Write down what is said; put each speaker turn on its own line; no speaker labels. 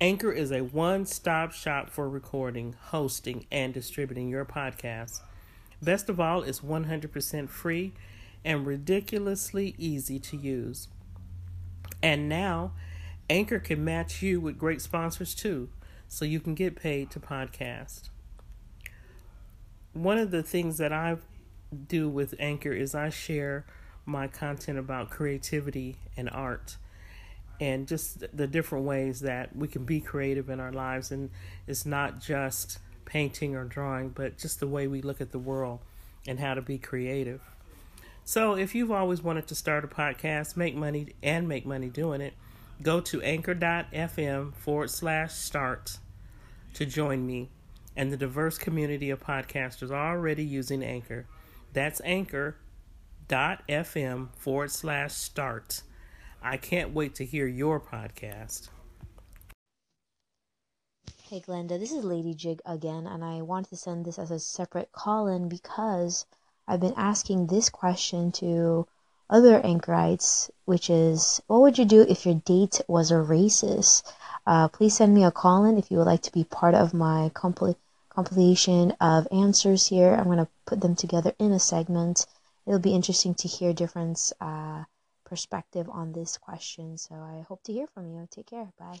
Anchor is a one stop shop for recording, hosting, and distributing your podcast. Best of all, it's 100% free and ridiculously easy to use. And now, Anchor can match you with great sponsors too, so you can get paid to podcast. One of the things that I do with Anchor is I share my content about creativity and art and just the different ways that we can be creative in our lives. And it's not just painting or drawing, but just the way we look at the world and how to be creative. So, if you've always wanted to start a podcast, make money, and make money doing it, go to anchor.fm forward slash start to join me and the diverse community of podcasters already using Anchor. That's anchor.fm forward slash start. I can't wait to hear your podcast.
Hey Glenda, this is Lady Jig again, and I wanted to send this as a separate call in because I've been asking this question to other anchorites, which is what would you do if your date was a racist? Uh, please send me a call in if you would like to be part of my compl- compilation of answers here. I'm going to put them together in a segment. It'll be interesting to hear different uh, perspective on this question. So I hope to hear from you. Take care. Bye.